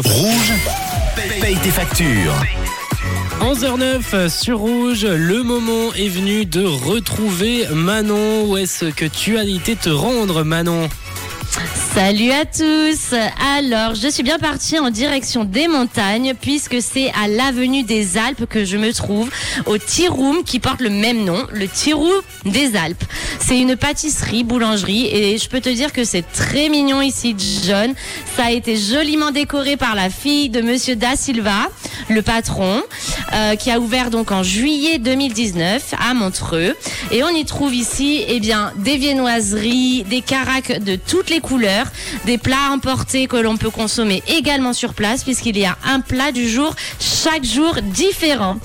vos Rouge, paye tes factures. 11h09 sur Rouge, le moment est venu de retrouver Manon. Où est-ce que tu as été te rendre, Manon? Salut à tous Alors, je suis bien partie en direction des montagnes puisque c'est à l'avenue des Alpes que je me trouve au Tea Room qui porte le même nom, le Tea Room des Alpes. C'est une pâtisserie, boulangerie et je peux te dire que c'est très mignon ici, John. Ça a été joliment décoré par la fille de Monsieur Da Silva, le patron, euh, qui a ouvert donc en juillet 2019 à Montreux. Et on y trouve ici, eh bien, des viennoiseries, des caracs de toutes les couleurs, des plats emportés que l'on peut consommer également sur place puisqu'il y a un plat du jour chaque jour différent.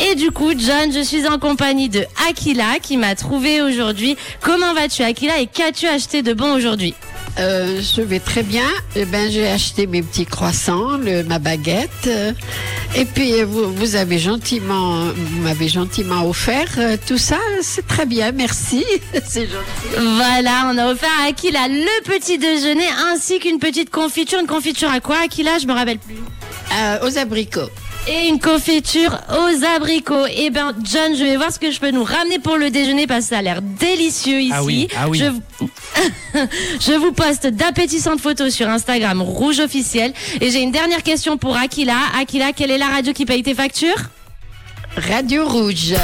Et du coup, John, je suis en compagnie de Akila qui m'a trouvé aujourd'hui. Comment vas-tu Akila et qu'as-tu acheté de bon aujourd'hui? Euh, je vais très bien. Eh ben, j'ai acheté mes petits croissants, le, ma baguette. euh, et puis, euh, vous, vous avez gentiment, vous m'avez gentiment offert euh, tout ça. C'est très bien, merci. C'est gentil. Voilà, on a offert à Akila le petit déjeuner ainsi qu'une petite confiture. Une confiture à quoi Akila Je me rappelle plus. Aux abricots. Et une confiture aux abricots. Eh ben, John, je vais voir ce que je peux nous ramener pour le déjeuner parce que ça a l'air délicieux ici. Ah oui, ah oui. Je, vous- je vous poste d'appétissantes photos sur Instagram Rouge officiel. Et j'ai une dernière question pour Akila. Akila, quelle est la radio qui paye tes factures? Radio Rouge.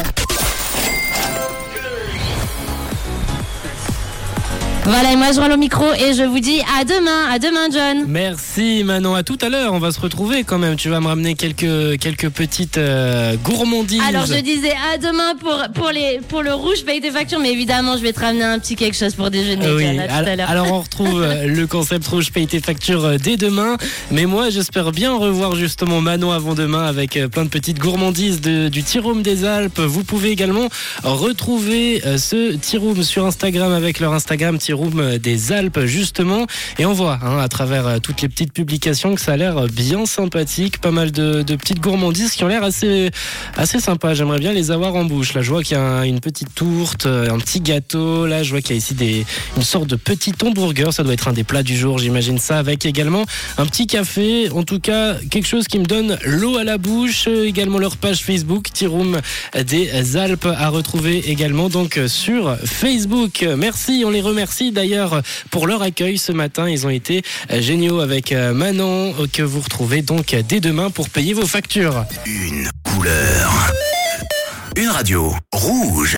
Voilà, et moi je rends le micro et je vous dis à demain. À demain, John. Merci Manon, à tout à l'heure, on va se retrouver quand même. Tu vas me ramener quelques, quelques petites euh, gourmandises. Alors je disais à demain pour, pour, les, pour le rouge, paye tes factures, mais évidemment je vais te ramener un petit quelque chose pour déjeuner. Oui, John, à tout à al- l'heure. alors on retrouve euh, le concept rouge paye tes factures euh, dès demain. Mais moi j'espère bien revoir justement Manon avant demain avec plein de petites gourmandises de- du Tiroum des Alpes. Vous pouvez également retrouver ce Tiroum sur Instagram avec leur Instagram Tiroum des Alpes justement. Et on voit hein, à travers euh, toutes les petites publications que ça a l'air bien sympathique. Pas mal de, petites gourmandises qui ont l'air assez, assez sympas. J'aimerais bien les avoir en bouche. Là je vois qu'il y a un- une petite tourte, euh, un petit gâteau. Là je vois qu'il y a ici une sorte de petit hamburger. Ça doit être un des plats du jour, j'imagine ça, avec également un petit café. En tout cas, quelque chose qui me donne l'eau à la bouche. Euh, Également leur page Facebook, Tiroum des Alpes, à retrouver également donc euh, sur Facebook. Merci, on les remercie d'ailleurs pour leur accueil ce matin. Ils ont été euh, géniaux avec euh, Manon, euh, que vous retrouvez donc dès demain pour payer vos factures. Une couleur. Une radio. Rouge.